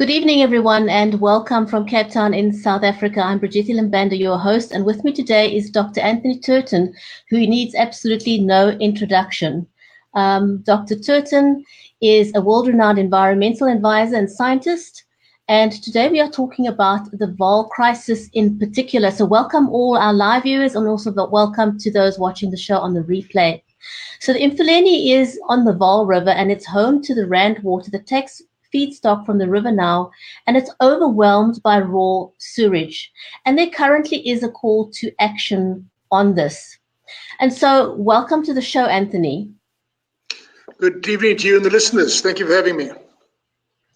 Good evening, everyone, and welcome from Cape Town in South Africa. I'm Brigitte Lambanda, your host, and with me today is Dr. Anthony Turton, who needs absolutely no introduction. Um, Dr. Turton is a world renowned environmental advisor and scientist. And today we are talking about the Vaal crisis in particular. So, welcome all our live viewers and also welcome to those watching the show on the replay. So, the Emfuleni is on the Vaal River and it's home to the Rand water that takes feedstock from the river now, and it's overwhelmed by raw sewage. And there currently is a call to action on this. And so, welcome to the show, Anthony. Good evening to you and the listeners. Thank you for having me.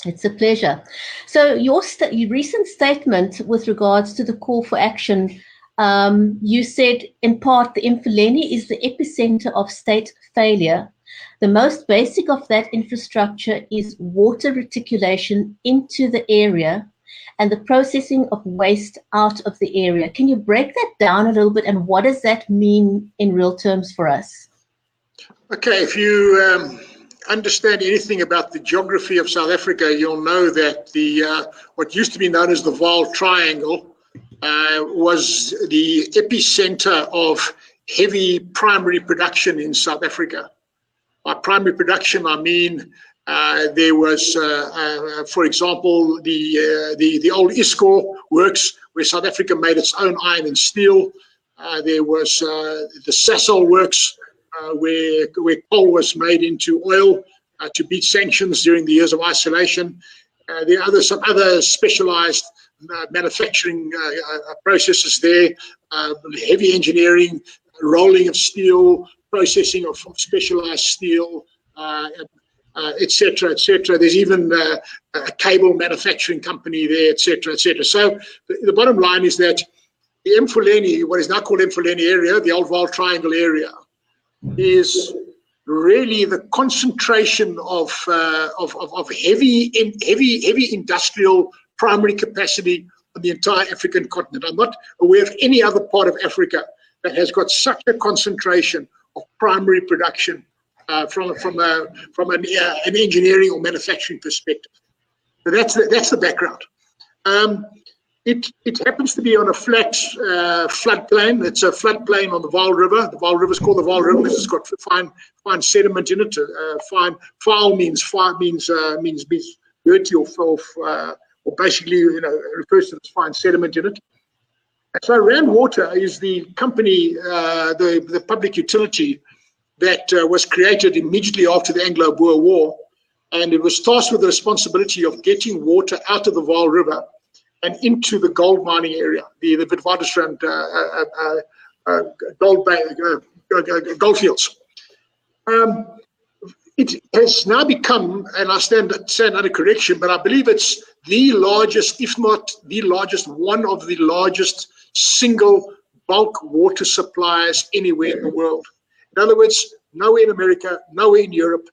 It's a pleasure. So, your, st- your recent statement with regards to the call for action, um, you said in part the Emfuleni is the epicenter of state failure the most basic of that infrastructure is water reticulation into the area and the processing of waste out of the area. Can you break that down a little bit and what does that mean in real terms for us? Okay, if you um, understand anything about the geography of South Africa, you'll know that the uh, what used to be known as the Vaal Triangle uh, was the epicenter of heavy primary production in South Africa. By primary production, I mean uh, there was, uh, uh, for example, the, uh, the the old ISCOR works where South Africa made its own iron and steel. Uh, there was uh, the Sasol works where where coal was made into oil to beat sanctions during the years of isolation. there are other some other specialized manufacturing processes there, heavy engineering, rolling of steel, processing of, of specialized steel, etc., uh, etc. Et There's even uh, a cable manufacturing company there, etc., etc. So the, the, bottom line is that the Emfuleni, what is now called Emfuleni area, the old Vaal Triangle area, is really the concentration of, uh, of, of, of, heavy, in, heavy, heavy industrial primary capacity on the entire African continent. I'm not aware of any other part of Africa that has got such a concentration of primary production uh, from from a, from an, uh, an engineering or manufacturing perspective. So that's the, that's the background. Um, it it happens to be on a flat uh, floodplain. It's a floodplain on the Vaal River. The Vaal River is called the Vaal River because it's got fine fine sediment in it. Uh, fine foul means fine means uh, means means dirty or or, uh, or basically you know refers to this fine sediment in it. So Rand Water is the company, uh, the, the public utility that uh, was created immediately after the Anglo-Boer War, and it was tasked with the responsibility of getting water out of the Vaal River and into the gold mining area, the, the Witwatersrand uh, uh, uh, uh gold, bay, goldfields. Um, it has now become, and I stand, stand under correction, but I believe it's the largest, if not the largest, one of the largest single bulk water suppliers anywhere in the world. In other words, nowhere in America, nowhere in Europe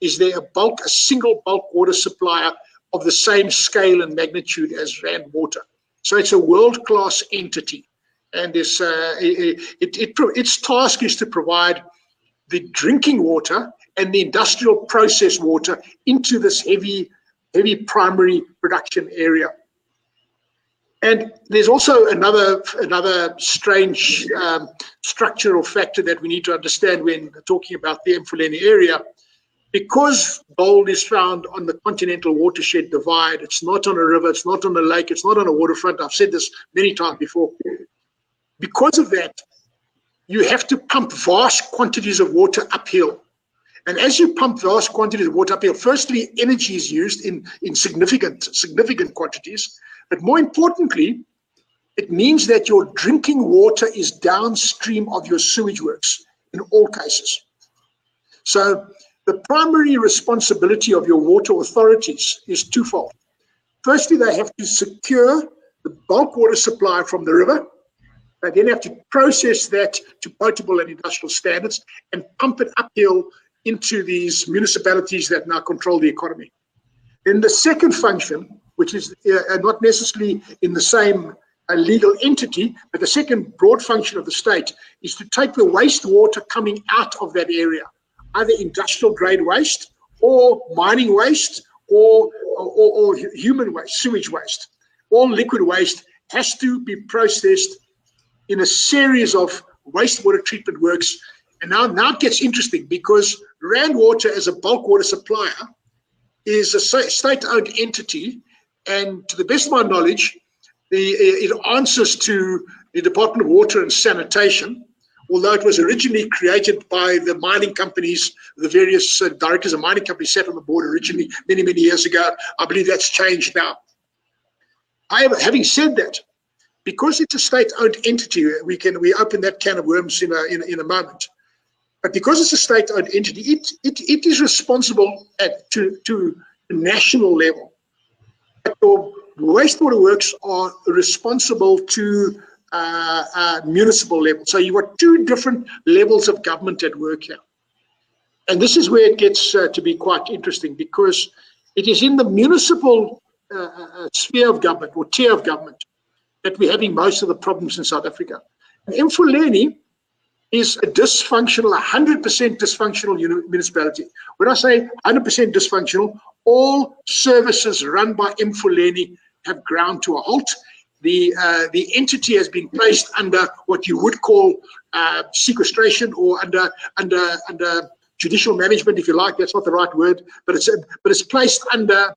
is there a bulk, a single bulk water supplier of the same scale and magnitude as Rand Water. So it's a world-class entity, and this, uh, it, it, it, its task is to provide the drinking water and the industrial process water into this heavy, heavy primary production area. And there's also another another strange um, structural factor that we need to understand when talking about the Emfuleni area. Because gold is found on the continental watershed divide, it's not on a river, it's not on a lake, it's not on a waterfront. I've said this many times before. Because of that, you have to pump vast quantities of water uphill. And as you pump vast quantities of water uphill, firstly, energy is used in, in significant, significant quantities. But more importantly, it means that your drinking water is downstream of your sewage works in all cases. So the primary responsibility of your water authorities is twofold. Firstly, they have to secure the bulk water supply from the river. They then have to process that to potable and industrial standards and pump it uphill into these municipalities that now control the economy. Then the second function which is uh, not necessarily in the same uh, legal entity, but the second broad function of the state is to take the wastewater coming out of that area, either industrial grade waste or mining waste or, or, or human waste, sewage waste, all liquid waste has to be processed in a series of wastewater treatment works. And now, now it gets interesting because Rand Water, as a bulk water supplier, is a state-owned entity, and to the best of my knowledge, the, it answers to the Department of Water and Sanitation, although it was originally created by the mining companies, the various uh, directors of mining companies sat on the board originally many, many years ago. I believe that's changed now. Having said that, because it's a state-owned entity, we can we open that can of worms in a, in, in a moment. But because it's a state-owned entity, it, it, it is responsible at to, to national level. Your wastewater works are responsible to uh, uh, municipal level. So you've two different levels of government at work here. And this is where it gets uh, to be quite interesting because it is in the municipal uh, uh, uh, sphere of government or tier of government that we're having most of the problems in South Africa. And Emfuleni is a dysfunctional, 100% dysfunctional municipality. When I say 100% dysfunctional, all services run by Emfuleni have ground to a halt. The, uh, the entity has been placed under what you would call uh, sequestration or under, under, under judicial management, if you like. That's not the right word, but it's, but it's placed under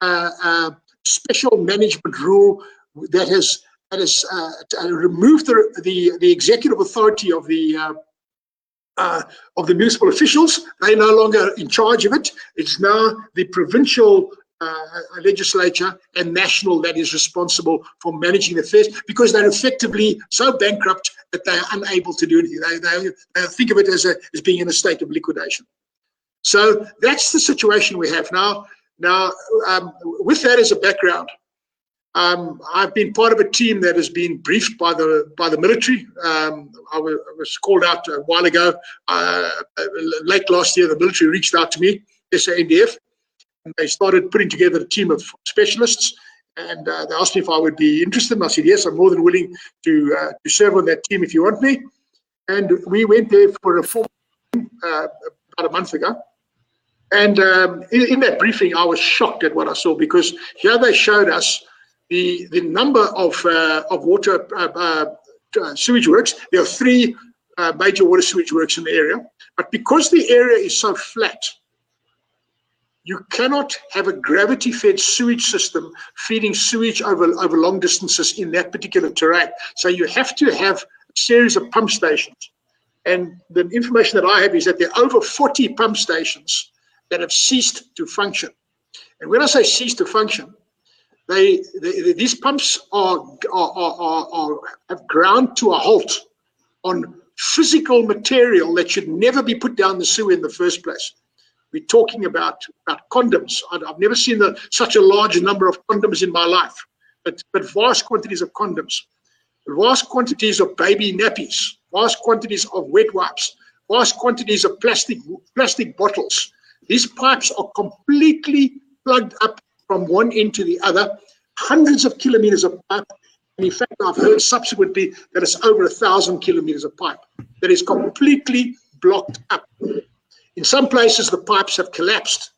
uh, uh special management rule that has that has uh, removed the, the, the executive authority of the uh, of the municipal officials. They're no longer in charge of it. It's now the provincial uh, legislature and national that is responsible for managing the affairs because they're effectively so bankrupt that they are unable to do anything. They, they, they think of it as, a, as being in a state of liquidation. So that's the situation we have now. Now, um, with that as a background, um, I've been part of a team that has been briefed by the by the military. Um, I, was, called out a while ago. Uh, late last year, the military reached out to me, SANDF, and they started putting together a team of specialists. And uh, they asked me if I would be interested. And I said, yes, I'm more than willing to uh, to serve on that team if you want me. And we went there for a full uh, about a month ago. And um, in, in, that briefing, I was shocked at what I saw because here they showed us the the number of uh, of water uh, uh, uh sewage works. There are three major water sewage works in the area, but because the area is so flat, you cannot have a gravity-fed sewage system feeding sewage over over long distances in that particular terrain. So you have to have a series of pump stations. And the information that I have is that there are over 40 pump stations that have ceased to function. And when I say cease to function, they, they these pumps are, are, are, are, have ground to a halt on physical material that should never be put down the sewer in the first place. We're talking about, about condoms. I've never seen the, such a large number of condoms in my life, but, but vast quantities of condoms, vast quantities of baby nappies, vast quantities of wet wipes, vast quantities of plastic plastic bottles, these pipes are completely plugged up from one end to the other, hundreds of kilometers of pipe. And in fact, I've heard subsequently that it's over a thousand kilometers of pipe that is completely blocked up. In some places, the pipes have collapsed,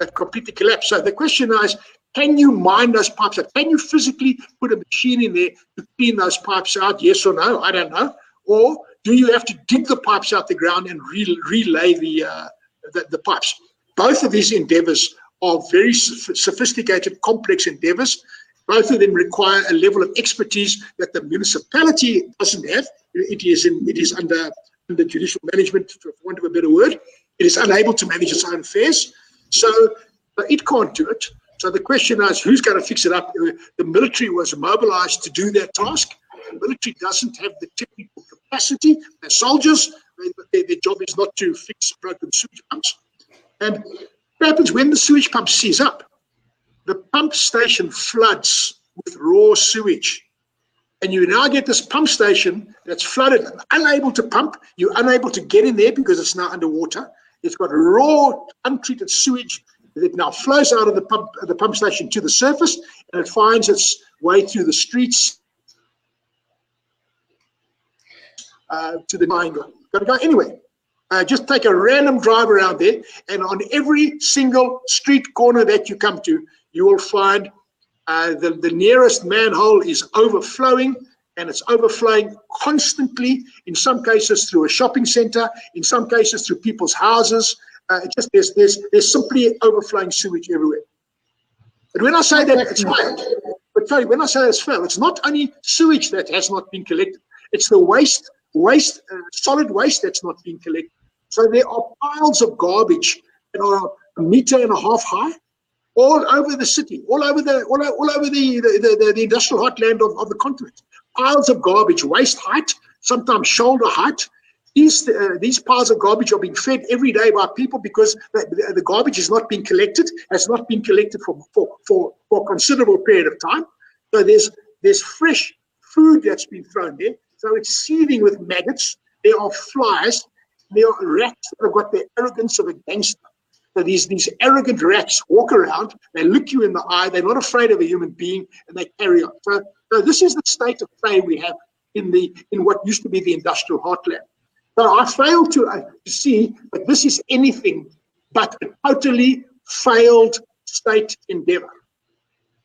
have completely collapsed. So the question is, can you mine those pipes out? Can you physically put a machine in there to clean those pipes out? Yes or no? I don't know. Or do you have to dig the pipes out of the ground and re relay the, uh, the, the pipes? Both of these endeavors are very sophisticated, complex endeavors. Both of them require a level of expertise that the municipality doesn't have. It is in, it is under under judicial management, for want of a better word. It is unable to manage its own affairs, so it can't do it. So the question is, who's going to fix it up? Uh, the military was mobilized to do that task. The military doesn't have the technical capacity. They're soldiers. Their, their job is not to fix broken sewage pumps. And what happens when the sewage pump seize up? The pump station floods with raw sewage. And you now get this pump station that's flooded, unable to pump. You're unable to get in there because it's now underwater. It's got raw, untreated sewage that now flows out of the pump, the pump station to the surface, and it finds its way through the streets uh, to the triangle. Got to go anyway. Uh, just take a random drive around there, and on every single street corner that you come to, you will find uh, the, the nearest manhole is overflowing, and it's overflowing constantly, in some cases through a shopping center, in some cases through people's houses. Uh, just there's, there's, there's simply overflowing sewage everywhere. But when I say that it's failed, but sorry, when I say it's failed, it's not only sewage that has not been collected, it's the waste, waste, uh, solid waste that's not been collected. So there are piles of garbage that are a meter and a half high, all over the city, all over the all, all over the the, the, the industrial heartland of, of the continent. Piles of garbage, waist height, sometimes shoulder height, these, uh, these piles of garbage are being fed every day by people because the, the garbage is not being collected, has not been collected for, for, for, for a considerable period of time. So there's, there's fresh food that's been thrown there. So it's seething with maggots. There are flies. There are rats that have got the arrogance of a gangster. So these, these arrogant rats walk around, they look you in the eye, they're not afraid of a human being, and they carry on. So, so this is the state of play we have in the in what used to be the industrial heartland. So I fail to, uh, see that this is anything but a totally failed state endeavor.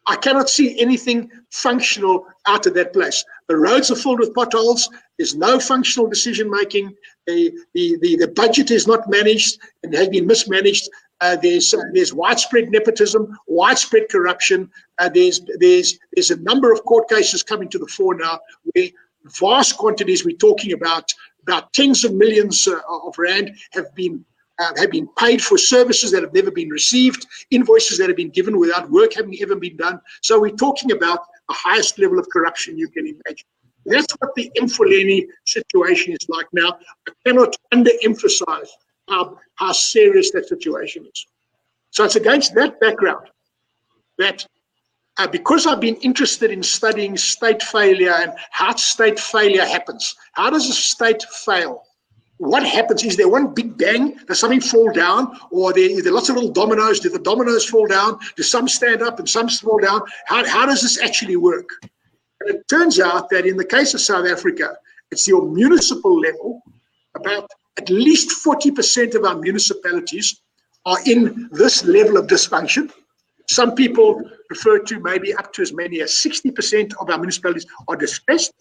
I cannot see anything functional out of that place. The roads are filled with potholes. There's no functional decision making. The, the, the, the budget is not managed and has been mismanaged. Uh, there's uh, there's widespread nepotism, widespread corruption. Uh, there's there's there's a number of court cases coming to the fore now where vast quantities we're talking about about tens of millions uh, of rand have been uh, have been paid for services that have never been received, invoices that have been given without work having ever been done. So we're talking about the highest level of corruption you can imagine. That's what the Mfuleni situation is like now. I cannot underemphasize how, how serious that situation is. So it's against that background that uh, because I've been interested in studying state failure and how state failure happens. How does a state fail? What happens? Is there one big bang? Does something fall down? Or there, there lots of little dominoes? Do the dominoes fall down? Do some stand up and some fall down? How, how does this actually work? And it turns out that in the case of South Africa, it's your municipal level, about at least 40% of our municipalities are in this level of dysfunction. Some people refer to maybe up to as many as 60% of our municipalities are distressed.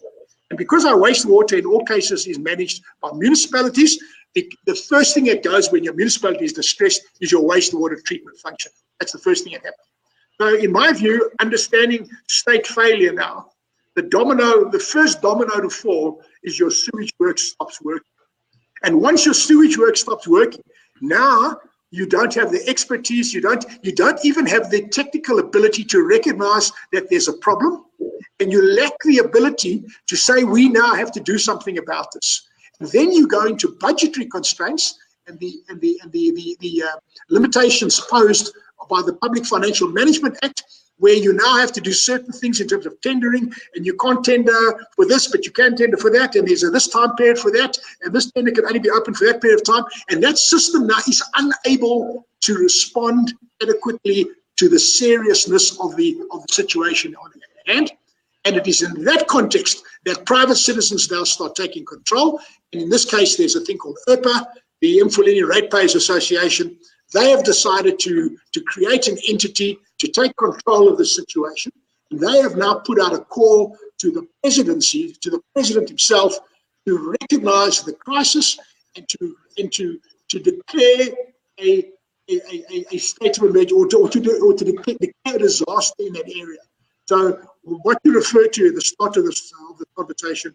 And because our wastewater in all cases is managed by municipalities, the, the first thing that goes when your municipality is distressed is your wastewater treatment function. That's the first thing that happens. So, in my view, understanding state failure now, the domino, the first domino to fall is your sewage work stops working. And once your sewage work stops working, now you don't have the expertise you don't you don't even have the technical ability to recognize that there's a problem and you lack the ability to say we now have to do something about this. And then you go into budgetary constraints and the and the and the the, the uh, limitations posed by the public financial management act where you now have to do certain things in terms of tendering, and you can't tender for this, but you can tender for that, and there's a this time period for that, and this tender can only be open for that period of time, and that system now is unable to respond adequately to the seriousness of the of the situation on hand. And it is in that context that private citizens now start taking control. And in this case, there's a thing called IRPA, the Mfuleni Ratepayers Association, they have decided to, to create an entity to take control of the situation. And they have now put out a call to the presidency, to the president himself, to recognize the crisis and to, and to, to declare a, a, a, a state of emergency or to, or to, or to declare a disaster in that area. So what you referred to at the start of, this, of the conversation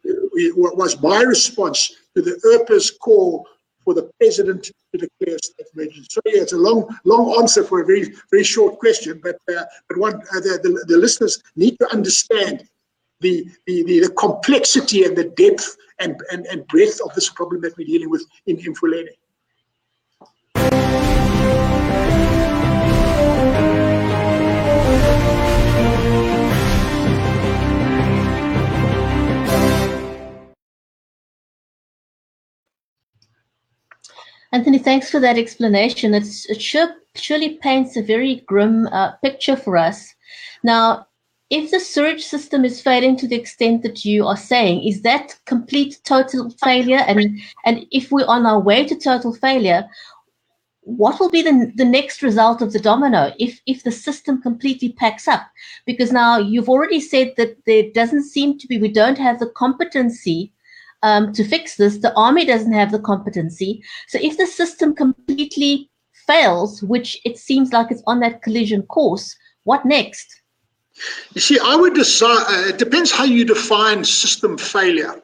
was my response to the ERPA's call for the president to declare state of emergency. So yeah, it's a long, long answer for a very, very short question, but uh, but one uh, the, the, the listeners need to understand the, the, the, complexity and the depth and, and, and breadth of this problem that we're dealing with in Mfuleni. Anthony, thanks for that explanation. It's, it sure, surely paints a very grim uh, picture for us. Now, if the sewage system is failing to the extent that you are saying, is that complete total failure? And and if we're on our way to total failure, what will be the, the next result of the domino if if the system completely packs up because now you've already said that there doesn't seem to be we don't have the competency um, to fix this the army doesn't have the competency. So if the system completely fails which it seems like it's on that collision course what next? You see i would decide uh, it depends how you define system failure.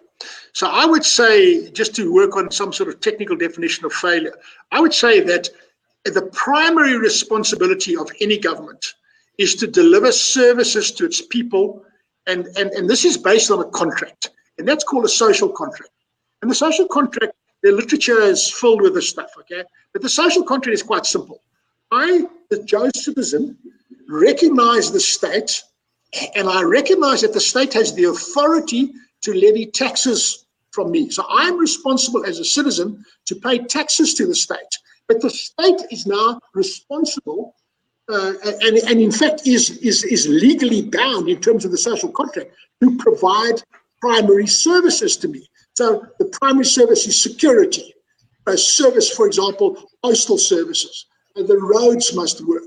So I would say, just to work on some sort of technical definition of failure, I would say that the primary responsibility of any government is to deliver services to its people, and, and, and this is based on a contract, and that's called a social contract. And the social contract, the literature is filled with this stuff, okay? But the social contract is quite simple. I, the Joe citizen, recognize the state, and I recognize that the state has the authority to levy taxes from me. So I'm responsible as a citizen to pay taxes to the state. But the state is now responsible uh, and, and in fact is, is, is legally bound in terms of the social contract to provide primary services to me. So the primary service is security, a service, for example, postal services. And the roads must work,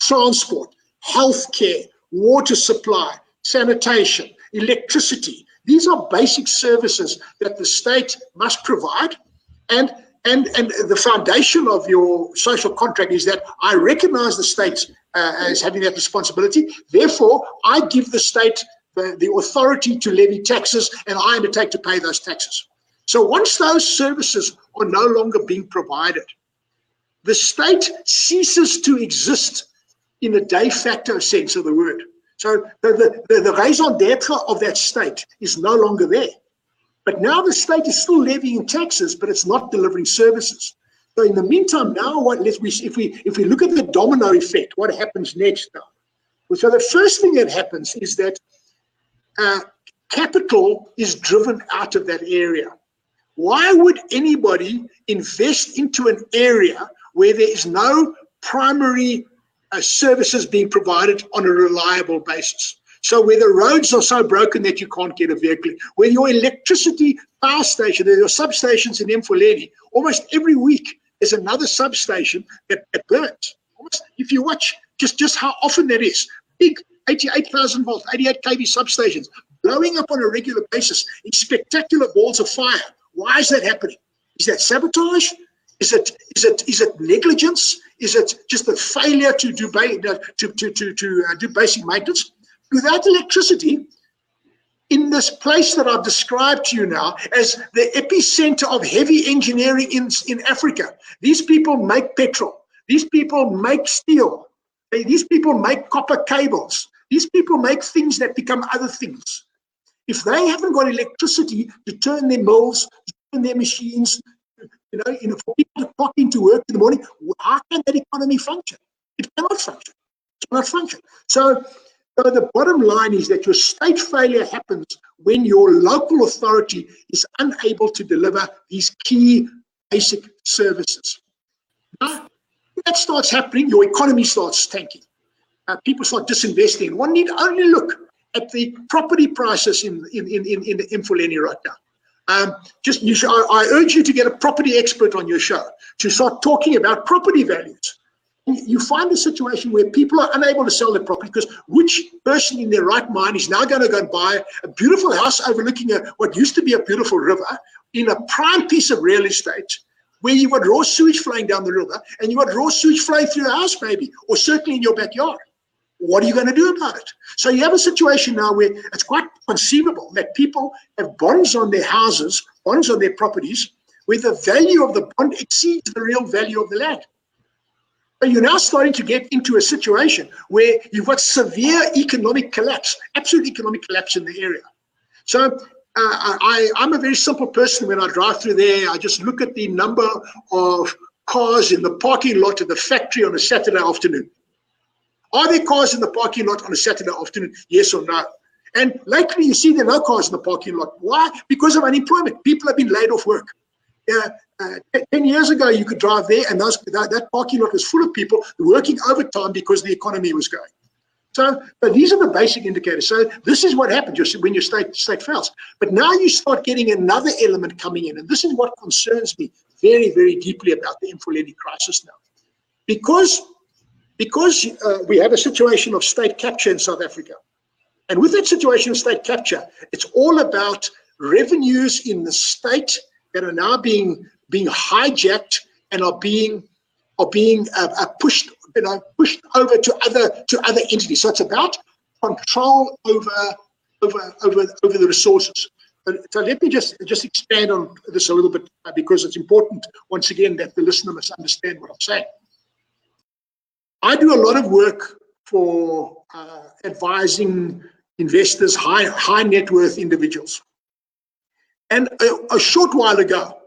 transport, healthcare, water supply, sanitation, electricity, these are basic services that the state must provide. And, and, and the foundation of your social contract is that I recognize the state uh, as having that responsibility. Therefore, I give the state the, the authority to levy taxes and I undertake to pay those taxes. So once those services are no longer being provided, the state ceases to exist in a de facto sense of the word. So the, the, the raison d'etre of that state is no longer there. But now the state is still levying taxes, but it's not delivering services. So in the meantime, now what let we if we if we look at the domino effect, what happens next now? So the first thing that happens is that uh, capital is driven out of that area. Why would anybody invest into an area where there is no primary uh, services being provided on a reliable basis. So where the roads are so broken that you can't get a vehicle, where your electricity power station, there are substations in Mfuleni, almost every week there's another substation that, that burns. Almost, if you watch just, just how often that is, big 88,000 volt, 88 kV substations blowing up on a regular basis in spectacular balls of fire. Why is that happening? Is that sabotage? Is it is it is it negligence? Is it just a failure to do to to to to uh, do basic maintenance? Without electricity, in this place that I've described to you now as the epicenter of heavy engineering in, in Africa. These people make petrol. These people make steel. These people make copper cables. These people make things that become other things. If they haven't got electricity to turn their mills, to turn their machines, you know, you know, for people to clock into work in the morning, how can that economy function? It cannot function. It cannot function. So, so the bottom line is that your state failure happens when your local authority is unable to deliver these key basic services. Now, that starts happening, your economy starts tanking. Uh, people start disinvesting. One need only look at the property prices in in in in, in the Mfuleni right now. Um, just you should, I, I, urge you to get a property expert on your show to start talking about property values. You find a situation where people are unable to sell their property because which person in their right mind is now going to go and buy a beautiful house overlooking a, what used to be a beautiful river in a prime piece of real estate where you've got raw sewage flowing down the river and you've got raw sewage flowing through your house, maybe, or certainly in your backyard. What are you going to do about it? So you have a situation now where it's quite conceivable that people have bonds on their houses, bonds on their properties, where the value of the bond exceeds the real value of the land. So you're now starting to get into a situation where you've got severe economic collapse, absolute economic collapse in the area. So uh, I, I'm a very simple person when I drive through there. I just look at the number of cars in the parking lot of the factory on a Saturday afternoon. Are there cars in the parking lot on a Saturday afternoon? Yes or no? And lately, you see there are no cars in the parking lot. Why? Because of unemployment. People have been laid off work. Uh, uh, 10 years ago, you could drive there, and those, that, that parking lot was full of people working overtime because the economy was going. So, but these are the basic indicators. So this is what happens when your state state fails. But now you start getting another element coming in, and this is what concerns me very, very deeply about the Mfuleni crisis now, because because uh, we have a situation of state capture in South Africa, and with that situation of state capture, it's all about revenues in the state that are now being being hijacked and are being are being uh, uh, pushed you know pushed over to other to other entities. So it's about control over over over over the resources. So let me just just expand on this a little bit uh, because it's important once again that the listener must understand what I'm saying. I do a lot of work for uh, advising investors, high high net worth individuals. And a, a short while ago,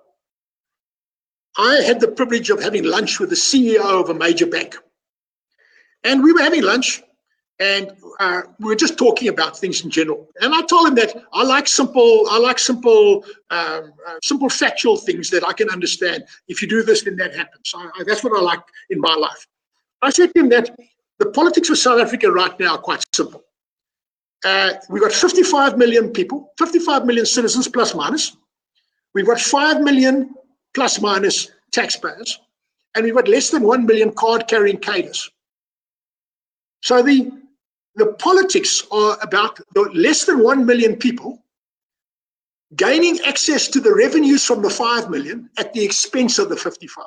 I had the privilege of having lunch with the CEO of a major bank. And we were having lunch and uh, we were just talking about things in general. And I told him that I like simple, I like simple, um, uh, simple factual things that I can understand. If you do this, then that happens. I, I, that's what I like in my life. I said to him that the politics of South Africa right now are quite simple. Uh, we've got 55 million people, 55 million citizens plus minus. We've got 5 million plus minus taxpayers, and we've got less than 1 million card carrying cadres. So the, the politics are about the less than 1 million people gaining access to the revenues from the 5 million at the expense of the 55.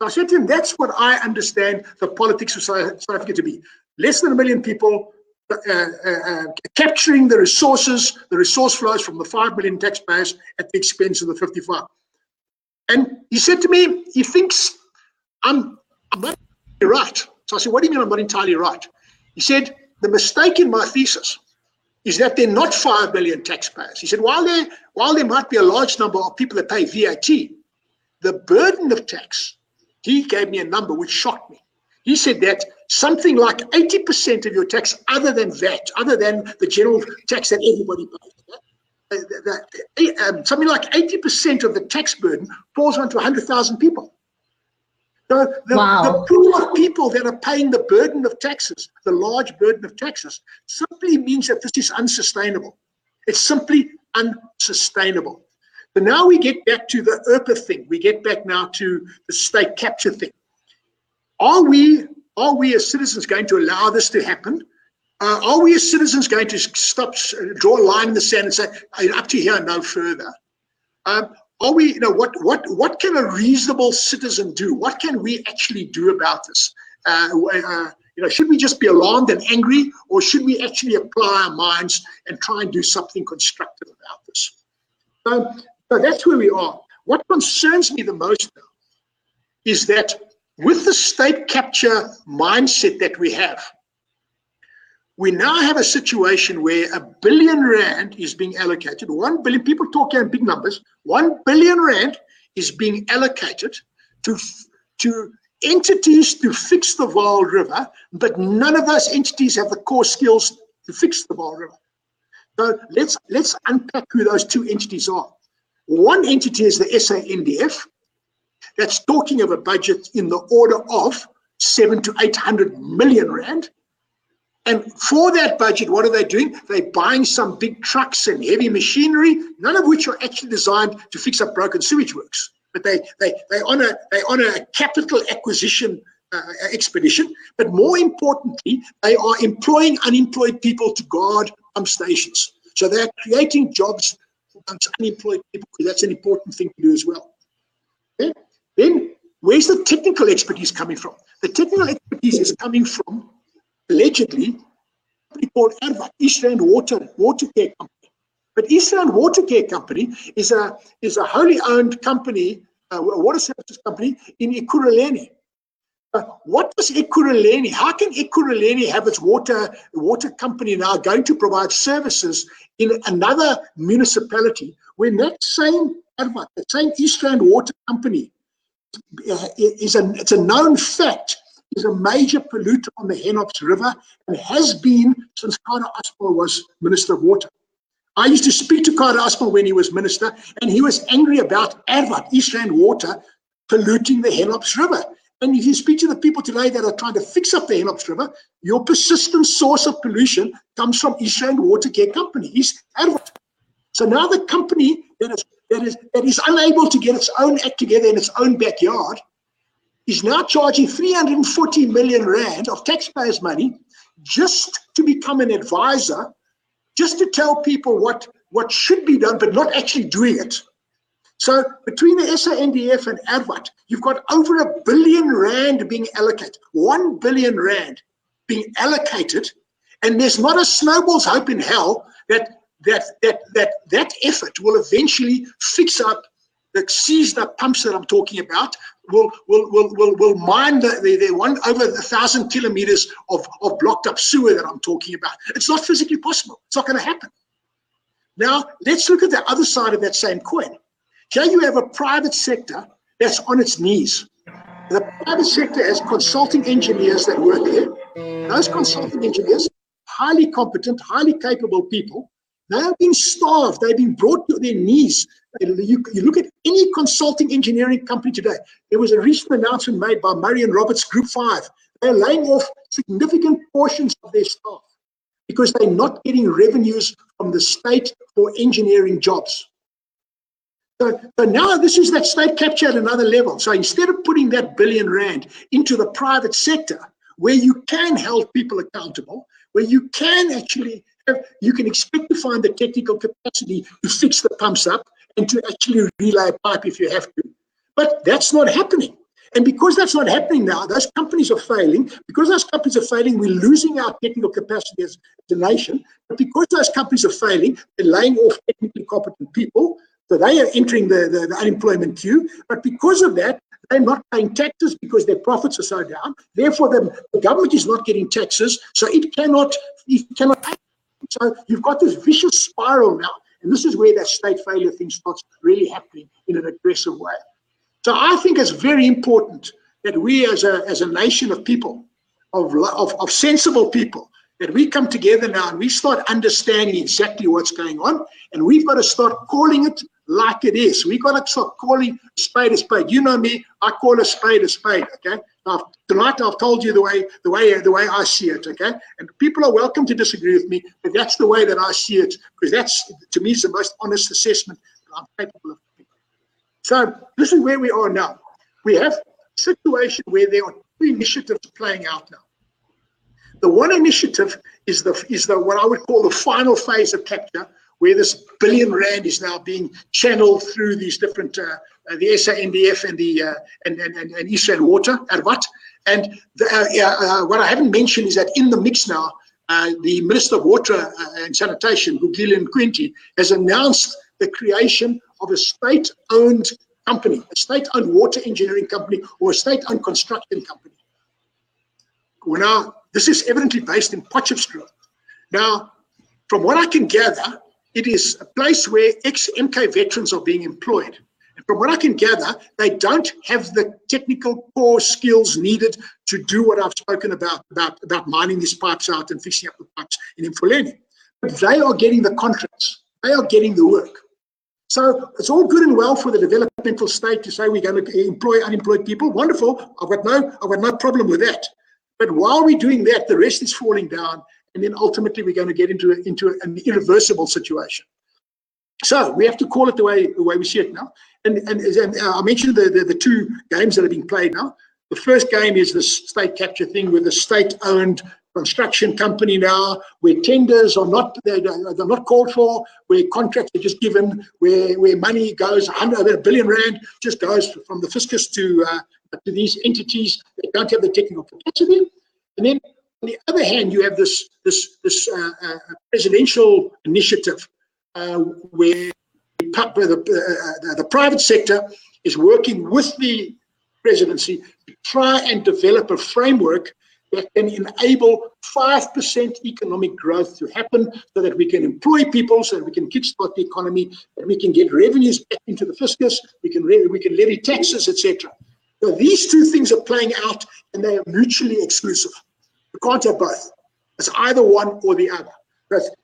I said to him, that's what I understand the politics of South Africa to be. Less than a million people uh, uh, uh, capturing the resources, the resource flows from the 5 million taxpayers at the expense of the 55. And he said to me, he thinks I'm, I'm not right. So I said, what do you mean I'm not entirely right? He said, the mistake in my thesis is that they're not 5 million taxpayers. He said, while there, while there might be a large number of people that pay VAT, the burden of tax, he gave me a number which shocked me. He said that something like 80% of your tax, other than VAT, other than the general tax that everybody pays, that, um, something like 80% of the tax burden falls onto 100,000 people. So the, wow. the pool of people that are paying the burden of taxes, the large burden of taxes, simply means that this is unsustainable. It's simply unsustainable. But now we get back to the IRPA thing. We get back now to the state capture thing. Are we, are we as citizens going to allow this to happen? Uh, are we as citizens going to stop, draw a line in the sand and say, up to here, no further? Um, are we, you know, what, what, what can a reasonable citizen do? What can we actually do about this? Uh, uh, you know, should we just be alarmed and angry, or should we actually apply our minds and try and do something constructive about this? So, so that's where we are. What concerns me the most now is that with the state capture mindset that we have, we now have a situation where a billion rand is being allocated. One billion, people talk here in big numbers, one billion rand is being allocated to, to entities to fix the Vaal River, but none of those entities have the core skills to fix the Vaal River. So let's let's unpack who those two entities are. One entity is the SANDF, that's talking of a budget in the order of seven to eight hundred million rand. And for that budget, what are they doing? They're buying some big trucks and heavy machinery, none of which are actually designed to fix up broken sewage works. But they they they on a they on a capital acquisition uh, expedition. But more importantly, they are employing unemployed people to guard pump stations. So they're creating jobs unemployed people. That's an important thing to do as well. Okay? Then where's the technical expertise coming from? The technical expertise is coming from allegedly company called ERWAT, East Rand Water Water Care Company. But East Rand Water Care Company is a is a wholly owned company, uh, a water services company in Ekurhuleni. What does Ekurhuleni? How can Ekurhuleni have its water water company now going to provide services in another municipality when that same the same East Rand Water Company, uh, is a it's a known fact is a major polluter on the Hennops River and has been since Kader Asmal was Minister of Water. I used to speak to Kader Asmal when he was minister, and he was angry about ERWAT, East Rand Water, polluting the Hennops River. And if you speak to the people today that are trying to fix up the Hennops River, your persistent source of pollution comes from East Water Care Company, East So now the company that is, that, is, that is unable to get its own act together in its own backyard is now charging 340 million rand of taxpayers' money just to become an advisor, just to tell people what, what should be done, but not actually doing it. So between the SANDF and ERWAT, you've got over a billion rand being allocated, one billion rand being allocated, and there's not a snowball's hope in hell that that that that that effort will eventually fix up the seized pumps that I'm talking about. Will will will will will mine the, the, the one over a thousand kilometers of, of blocked up sewer that I'm talking about. It's not physically possible. It's not going to happen. Now let's look at the other side of that same coin. Here you have a private sector that's on its knees. The private sector has consulting engineers that work there. Those consulting engineers, highly competent, highly capable people, they have been starved. They've been brought to their knees. You, you look at any consulting engineering company today. There was a recent announcement made by and Roberts Group 5. They're laying off significant portions of their staff because they're not getting revenues from the state for engineering jobs. So, so now this is that state capture at another level. So instead of putting that billion rand into the private sector, where you can hold people accountable, where you can actually have, you can expect to find the technical capacity to fix the pumps up and to actually relay a pipe if you have to. But that's not happening. And because that's not happening now, those companies are failing. Because those companies are failing, we're losing our technical capacity as a nation. But because those companies are failing, they're laying off technically competent people. So they are entering the, the, the, unemployment queue. But because of that, they're not paying taxes because their profits are so down. Therefore, the, the government is not getting taxes, so it cannot it cannot pay. So you've got this vicious spiral now. And this is where that state failure thing starts really happening in an aggressive way. So I think it's very important that we as a, as a nation of people, of, of, of sensible people, that we come together now and we start understanding exactly what's going on. And we've got to start calling it like it is. We got to stop calling spade a spade. You know me, I call a spade a spade. Okay. Now, tonight I've told you the way, the way, the way I see it. Okay. And people are welcome to disagree with me, but that's the way that I see it because that's to me is the most honest assessment that I'm capable of. So this is where we are now. We have a situation where there are two initiatives playing out now. The one initiative is the is the what I would call the final phase of capture, where this billion rand is now being channeled through these different uh, uh, the SANDF and the uh, and, and, and, and Eastern Water at what? And the, uh, uh, what I haven't mentioned is that in the mix now uh, the Minister of Water and Sanitation Gugile Nkwinti has announced the creation of a state-owned company a state-owned water engineering company or a state-owned construction company. Well, now this is evidently based in Potchefstroom. Now from what I can gather it is a place where ex-MK veterans are being employed. And from what I can gather, they don't have the technical core skills needed to do what I've spoken about, about, about mining these pipes out and fixing up the pipes in Mfuleni. But they are getting the contracts. They are getting the work. So it's all good and well for the developmental state to say we're going to employ unemployed people. Wonderful. I've got no, I've got no problem with that. But while we're doing that, the rest is falling down and then ultimately we're going to get into into an irreversible situation. So we have to call it the way the way we see it now. And and, and uh, I mentioned the, the, the two games that are being played now. The first game is the state capture thing with the state-owned construction company now, where tenders are not they're, they're not called for, where contracts are just given, where where money goes, hundred a billion rand just goes from the fiscus to uh, to these entities that don't have the technical capacity, and then on the other hand, you have this this this uh, uh, presidential initiative uh, where the, uh, the private sector is working with the presidency to try and develop a framework that can enable 5% economic growth to happen so that we can employ people, so that we can kickstart the economy, that we can get revenues back into the fiscus, we can, we can levy taxes, etc. So these two things are playing out and they are mutually exclusive. Can't have both. It's either one or the other.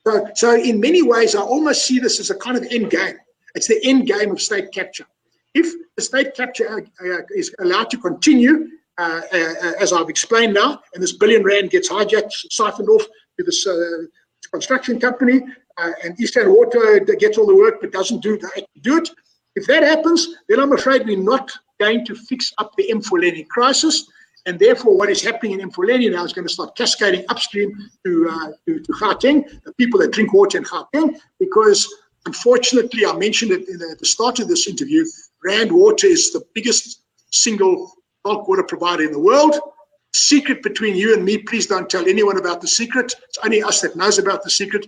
So, so in many ways, I almost see this as a kind of end game. It's the end game of state capture. If the state capture uh, uh, is allowed to continue, uh, uh, as I've explained now, and this billion rand gets hijacked, siphoned off to this uh, construction company, uh, and Eastern Water gets all the work but doesn't do, do it. If that happens, then I'm afraid we're not going to fix up the Emfuleni crisis. And therefore, what is happening in Emfuleni now is going to start cascading upstream to, uh, to, to Gauteng, the people that drink water in Gauteng, because unfortunately, I mentioned it the, at the start of this interview, Rand Water is the biggest single bulk water provider in the world. Secret between you and me, please don't tell anyone about the secret. It's only us that knows about the secret.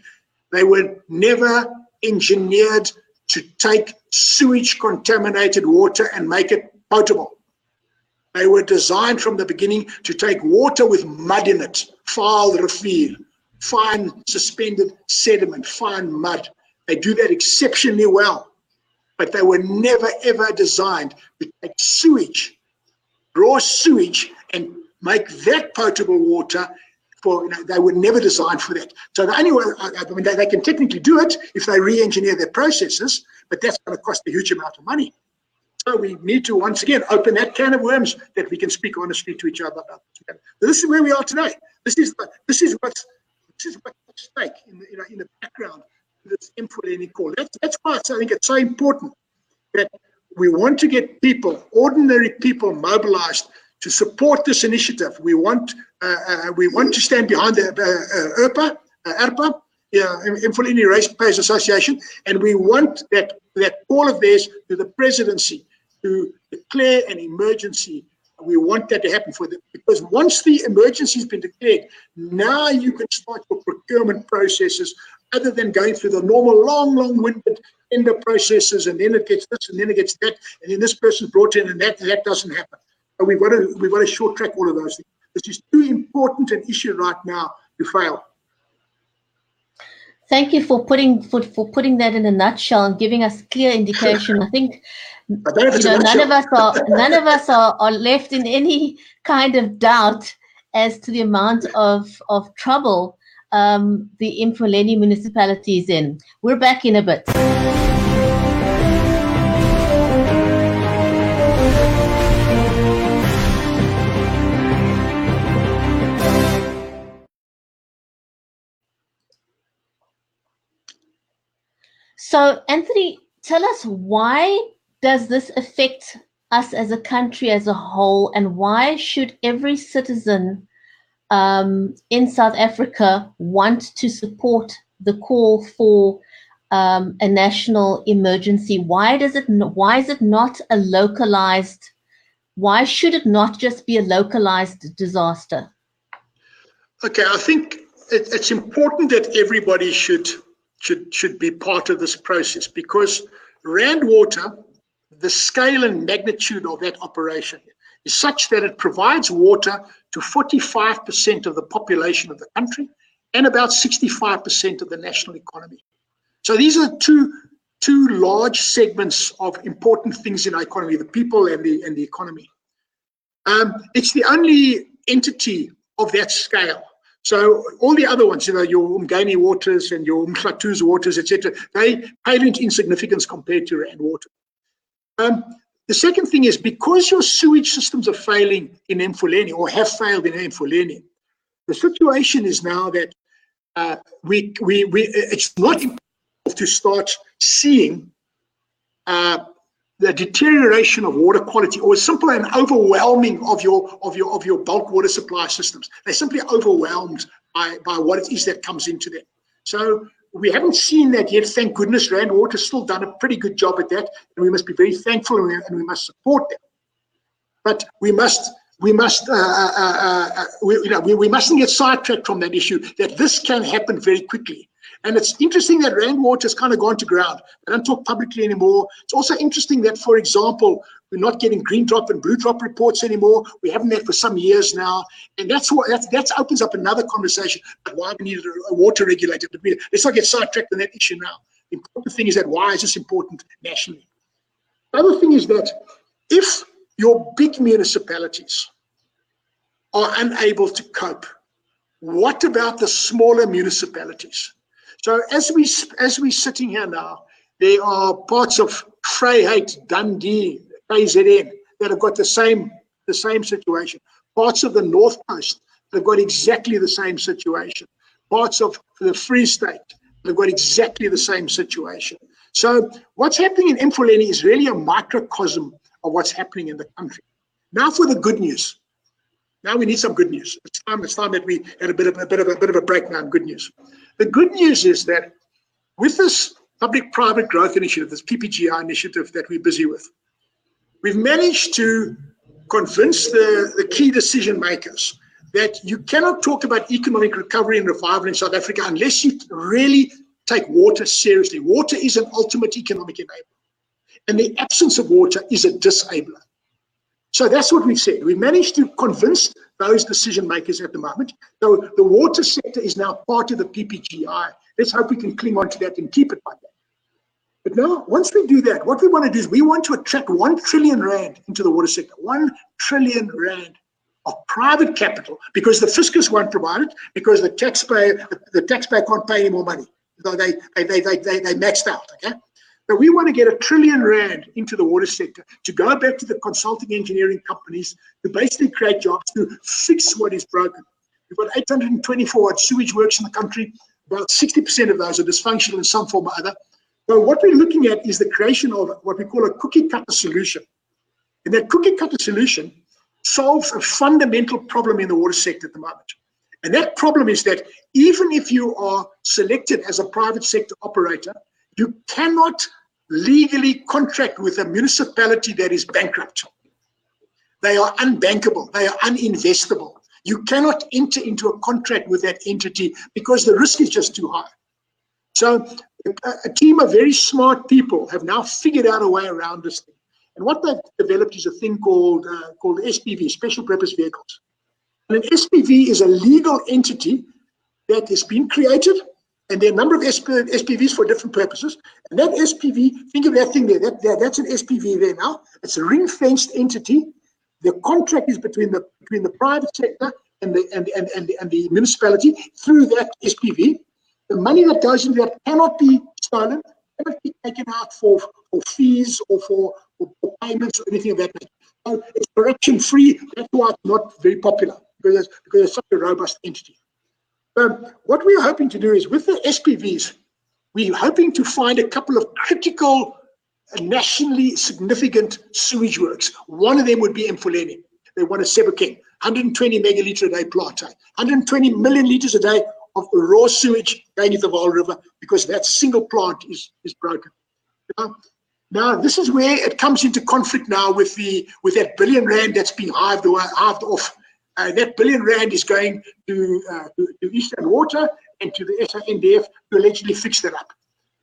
They were never engineered to take sewage contaminated water and make it potable. They were designed from the beginning to take water with mud in it, fine suspended sediment, fine mud. They do that exceptionally well. But they were never ever designed to take sewage, raw sewage, and make that potable water for, you know, they were never designed for that. So the only way, I mean, they, they can technically do it if they re-engineer their processes, but that's going to cost a huge amount of money. So we need to once again open that can of worms that we can speak honestly to each other about. This is where we are today. This is this is what's this is what's at stake in the you know in the background of this Emfuleni call. That's that's why I think it's so important that we want to get people, ordinary people, mobilized to support this initiative. We want uh, uh, we want to stand behind the uh, ERPA, uh, ERPA, yeah, Emfuleni Ratepayers Association, and we want that that all of theirs to the presidency to declare an emergency. We want that to happen for them because once the emergency has been declared, now you can start your procurement processes other than going through the normal long, long-winded tender processes and then it gets this and then it gets that and then this person's brought in and that that doesn't happen. We've got to we've got to short track all of those things. This is too important an issue right now to fail. Thank you for putting for, for putting that in a nutshell and giving us clear indication. I think you know, none of us are none of us are, are left in any kind of doubt as to the amount of of trouble um, the Emfuleni municipality is in. We're back in a bit. So, Anthony, tell us why does this affect us as a country as a whole, and why should every citizen um, in South Africa want to support the call for um, a national emergency? Why does it? Why is it not a localized? Why should it not just be a localized disaster? Okay, I think it, it's important that everybody should should should be part of this process because Rand Water, the scale and magnitude of that operation is such that it provides water to 45% of the population of the country and about 65% of the national economy. So these are two two large segments of important things in our economy: the people and the and the economy. Um, it's the only entity of that scale so all the other ones, you know, your Umgeni waters and your Mhlathuze waters, etc., they pale into insignificance compared to Rand water. Um, the second thing is because your sewage systems are failing in Emfuleni or have failed in Emfuleni, the situation is now that uh, we, we, we, it's not impossible to start seeing uh, the deterioration of water quality or simply an overwhelming of your of your of your bulk water supply systems. They're simply overwhelmed by, by what it is that comes into them. So we haven't seen that yet. Thank goodness, Rand Water's still done a pretty good job at that, and we must be very thankful and we, and we must support them. But we must we must uh, uh, uh, uh we, you know we, we mustn't get sidetracked from that issue that this can happen very quickly and it's interesting that Rand Water has kind of gone to ground. They don't talk publicly anymore. It's also interesting that, for example, we're not getting green drop and blue drop reports anymore. We haven't that for some years now. And that's what that, that opens up another conversation about why we need a, a water regulator. Let's not get sidetracked on that issue now. The important thing is that why is this important nationally? The other thing is that if your big municipalities are unable to cope, what about the smaller municipalities? So as we as we're sitting here now, there are parts of Vryheid, Dundee, KZN that have got the same the same situation. Parts of the North Coast, they've got exactly the same situation. Parts of the Free State, they've got exactly the same situation. So what's happening in Mfuleni is really a microcosm of what's happening in the country. Now for the good news. Now we need some good news. It's time, it's time that we had a bit of a bit of a bit of a breakdown. Good news. The good news is that with this public-private growth initiative, this PPGI initiative that we're busy with, we've managed to convince the, the key decision makers that you cannot talk about economic recovery and revival in South Africa unless you really take water seriously. Water is an ultimate economic enabler. And the absence of water is a disabler. So that's what we've said. We managed to convince those decision makers at the moment. So the water sector is now part of the PPGI. Let's hope we can cling on to that and keep it like that. But now, once we do that, what we want to do is we want to attract one trillion rand into the water sector. One trillion rand of private capital because the fiscus won't provide it because the taxpayer the, taxpayer can't pay any more money. They they they they they, they maxed out. Okay. So we want to get a trillion rand into the water sector to go back to the consulting engineering companies to basically create jobs to fix what is broken. We've got 824 sewage works in the country. About 60% of those are dysfunctional in some form or other. So what we're looking at is the creation of what we call a cookie cutter solution. And that cookie cutter solution solves a fundamental problem in the water sector at the moment. And that problem is that even if you are selected as a private sector operator, you cannot legally contract with a municipality that is bankrupt. They are unbankable, they are uninvestable. You cannot enter into a contract with that entity because the risk is just too high. So, a, team of very smart people have now figured out a way around this thing. And what they've developed is a thing called uh, called SPV, special purpose vehicles. And an SPV is a legal entity that has been created and there are a number of SP, SPVs for different purposes. And that SPV, think of that thing there, that, that that's an SPV there now. It's a ring-fenced entity. The contract is between the between the private sector and the and, and, and, and the municipality through that SPV. The money that goes into that cannot be stolen, cannot be taken out for, for fees or for, for, payments or anything of that nature. So it's corruption-free. That's why it's not very popular because it's, because it's such a robust entity. Um, what we're hoping to do is with the SPVs, we're hoping to find a couple of critical, uh, nationally significant sewage works. One of them would be Mfuleni. They want a Sebokeng, 120 megaliter a day plant, 120 million liters a day of raw sewage going into the Vaal River because that single plant is, is broken. Now, now, this is where it comes into conflict now with the with that billion rand that's being hived, hived off uh, that billion rand is going to, uh, to, to, Eastern Water and to the SANDF to allegedly fix that up.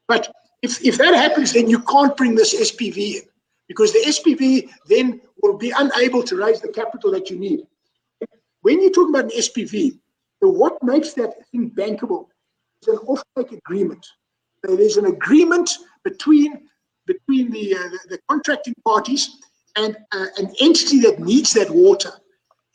But if, if that happens, then you can't bring this SPV in because the SPV then will be unable to raise the capital that you need. When you're talking about an SPV, so what makes that thing bankable is an offtake agreement. So there's an agreement between between the, uh, the, the contracting parties and uh, an entity that needs that water.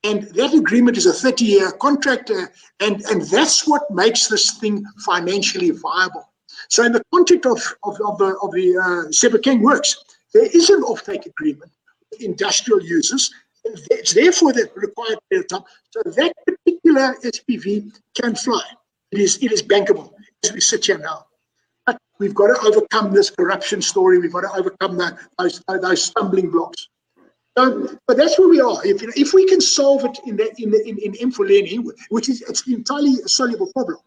And that agreement is a 30 year contract, uh, and, and that's what makes this thing financially viable. So, in the context of, of, of the, of the uh, works, there is an offtake agreement with industrial users. It's therefore the required period of time. So, that particular SPV can fly. It is, it is bankable as we sit here now. But we've got to overcome this corruption story. We've got to overcome the, those, those stumbling blocks. Um, but that's where we are. If, if we can solve it in the, in the, in, in Mfuleni, which is it's entirely soluble problem,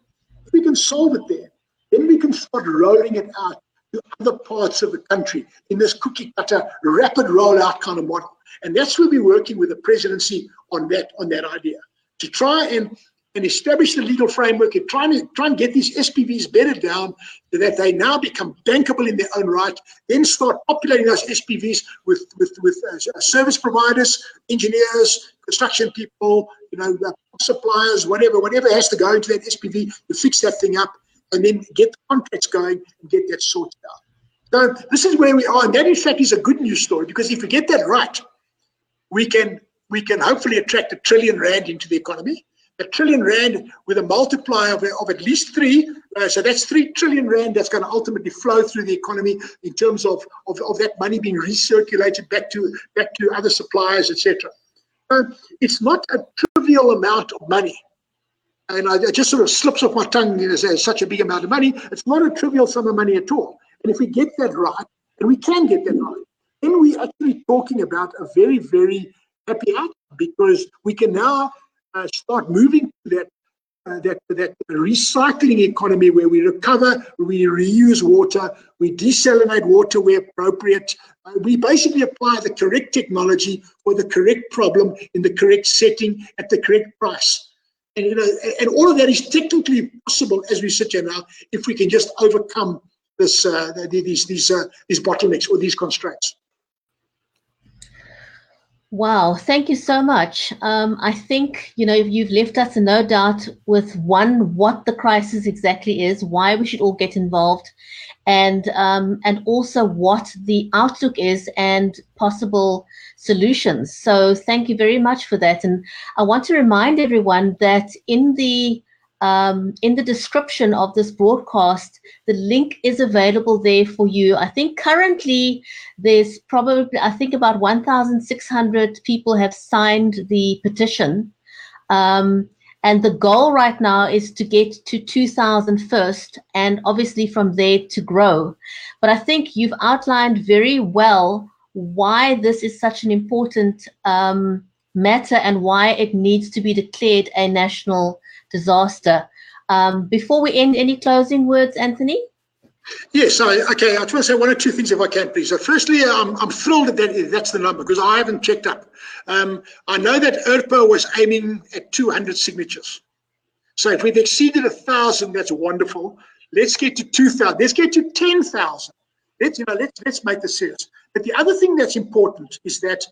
if we can solve it there, then we can start rolling it out to other parts of the country in this cookie cutter rapid rollout kind of model. And that's where we're working with the presidency on that on that idea to try and and establish the legal framework and try and try and get these SPVs bedded down so that they now become bankable in their own right. Then start populating those SPVs with with with uh, service providers, engineers, construction people, you know, suppliers, whatever, whatever has to go into that SPV to fix that thing up, and then get the contracts going and get that sorted out. So this is where we are, and that in fact is a good news story because if we get that right, we can we can hopefully attract a trillion rand into the economy a trillion rand with a multiplier of, of at least three. Uh, so that's three trillion rand that's going to ultimately flow through the economy in terms of, of, of that money being recirculated back to back to other suppliers, etc. Uh, it's not a trivial amount of money. And I, it just sort of slips off my tongue as, as such a big amount of money. It's not a trivial sum of money at all. And if we get that right, and we can get that right, then we're actually talking about a very, very happy outcome because we can now start moving to that uh, that that recycling economy where we recover, we reuse water, we desalinate water where appropriate. Uh, we basically apply the correct technology for the correct problem in the correct setting at the correct price. And you know, and all of that is technically possible as we sit here now if we can just overcome this uh, these these uh, these bottlenecks or these constraints. Wow, thank you so much. Um, I think you know you've left us in no doubt with one what the crisis exactly is, why we should all get involved, and um, and also what the outlook is and possible solutions. So thank you very much for that. And I want to remind everyone that in the um, in the description of this broadcast, the link is available there for you. I think currently there's probably, I think about 1,600 people have signed the petition. Um, and the goal right now is to get to 2,000 first, and obviously from there to grow. But I think you've outlined very well why this is such an important um, matter and why it needs to be declared a national disaster. Um, before we end, any closing words, Anthony? Yes, I, okay. I just want to say one or two things if I can, please. So, firstly, I'm, I'm thrilled that that's the number because I haven't checked up. Um, I know that ERPA was aiming at 200 signatures. So, if we've exceeded a thousand, that's wonderful. Let's get to 2,000. Let's get to 10,000. Let's you know let's let's make this serious. But the other thing that's important is that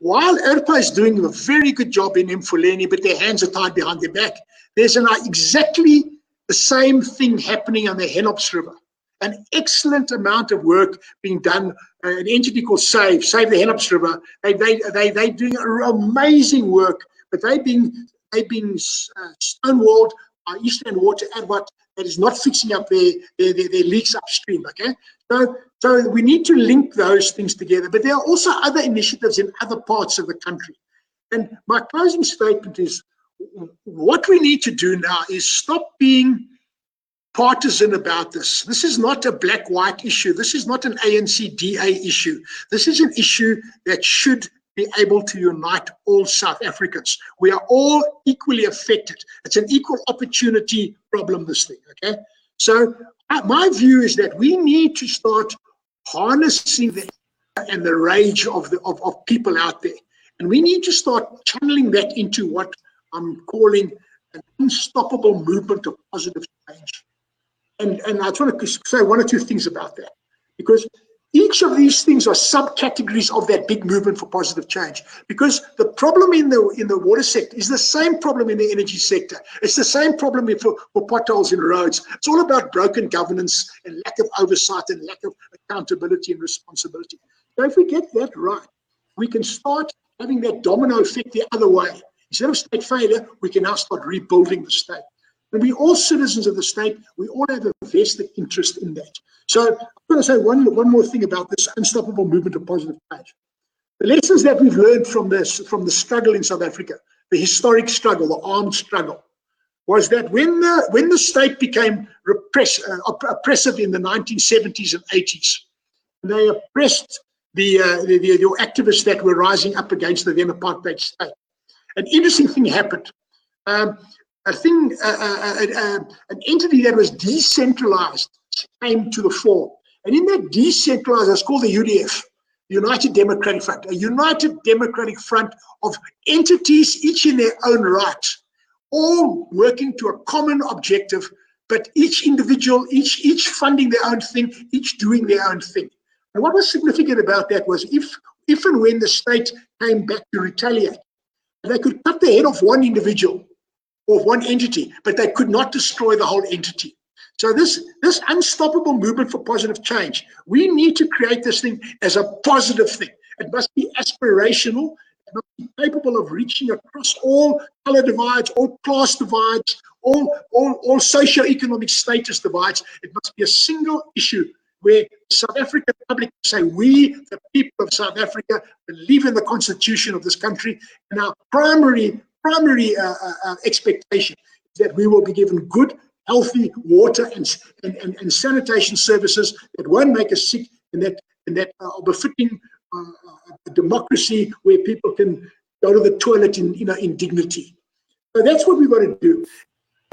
while ERPA is doing a very good job in Mfuleni, but their hands are tied behind their back, there's an, exactly the same thing happening on the Hennops River. An excellent amount of work being done. Uh, an entity called Save, Save the Hennops River. They they they they're doing amazing work, but they've been they've been uh, stonewalled by Eastern Water ERWAT that is not fixing up their, their, their, their leaks upstream. Okay, so so we need to link those things together. But there are also other initiatives in other parts of the country. And my closing statement is what we need to do now is stop being partisan about this. This is not a black white issue. This is not an ANC DA issue. This is an issue that should be able to unite all South Africans. We are all equally affected. It's an equal opportunity problem, this thing, okay? So my view is that we need to start harnessing the and the rage of the of, of people out there. And we need to start channeling that into what I'm calling an unstoppable movement of positive change. And, and I just want to say one or two things about that. Because each of these things are subcategories of that big movement for positive change. Because the problem in the in the water sector is the same problem in the energy sector. It's the same problem for, for potholes in roads. It's all about broken governance and lack of oversight and lack of accountability and responsibility. So if we get that right, we can start having that domino effect the other way. Instead of state failure, we can now start rebuilding the state. And we're all citizens of the state, we all have a vested interest in that. So I'm going to say one, one more thing about this unstoppable movement of positive change. The lessons that we've learned from this, from the struggle in South Africa, the historic struggle, the armed struggle, was that when the when the state became repress, uh, oppressive in the 1970s and 80s, they oppressed the, uh, the, the, the activists that were rising up against the then apartheid state an interesting thing happened. Um, a thing, uh, uh, uh, an entity that was decentralized came to the fore. And in that decentralized, it's called the UDF, United Democratic Front, a united democratic front of entities, each in their own right, all working to a common objective, but each individual, each each funding their own thing, each doing their own thing. And what was significant about that was if if and when the state came back to retaliate, they could cut the head off one individual or one entity, but they could not destroy the whole entity. So this this unstoppable movement for positive change, we need to create this thing as a positive thing. It must be aspirational. It must be capable of reaching across all color divides, all class divides, all all all socio-economic status divides. It must be a single issue where South African public say, we, the people of South Africa, believe in the constitution of this country, and our primary, primary uh, uh, uh expectation is that we will be given good, healthy water and, and, and, and sanitation services that won't make us sick and that, and that are befitting uh, a democracy where people can go to the toilet in, you know, in dignity. So that's what we've got to do.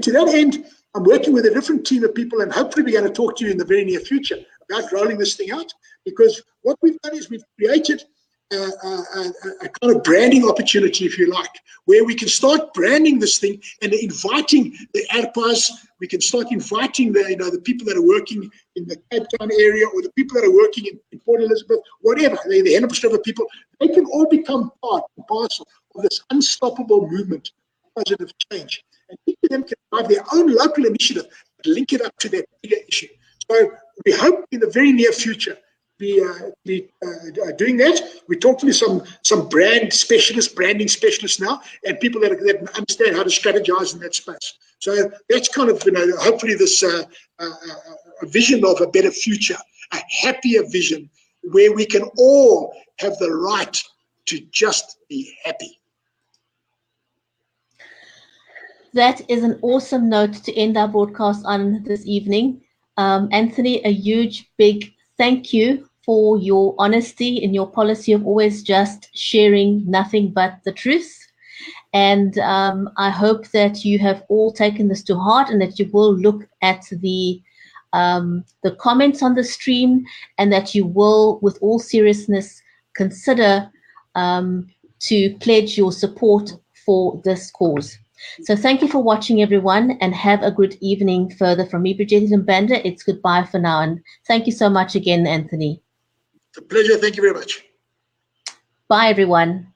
To that end, I'm working with a different team of people, and hopefully, we're going to talk to you in the very near future about rolling this thing out. Because what we've done is we've created a, a, kind of branding opportunity, if you like, where we can start branding this thing and inviting the ARPAs, we can start inviting the, you know, the people that are working in the Cape Town area or the people that are working in, in Port Elizabeth, whatever, the, the Hennops River people, they can all become part and parcel of this unstoppable movement of positive change. And each of them can have their own local initiative, link it up to that bigger issue. So we hope in the very near future be, uh, be uh, doing that. We're talking to some some brand specialists, branding specialists now, and people that, that understand how to strategize in that space. So that's kind of you know hopefully this uh, uh, uh a vision of a better future, a happier vision where we can all have the right to just be happy. That is an awesome note to end our broadcast on this evening. Um, Anthony, a huge, big thank you for your honesty and your policy of always just sharing nothing but the truth. And um, I hope that you have all taken this to heart and that you will look at the um, the comments on the stream and that you will, with all seriousness, consider um, to pledge your support for this cause. So thank you for watching, everyone, and have a good evening further from me, Bridget Mbanda. It's goodbye for now. And thank you so much again, Anthony. It's a pleasure. Thank you very much. Bye, everyone.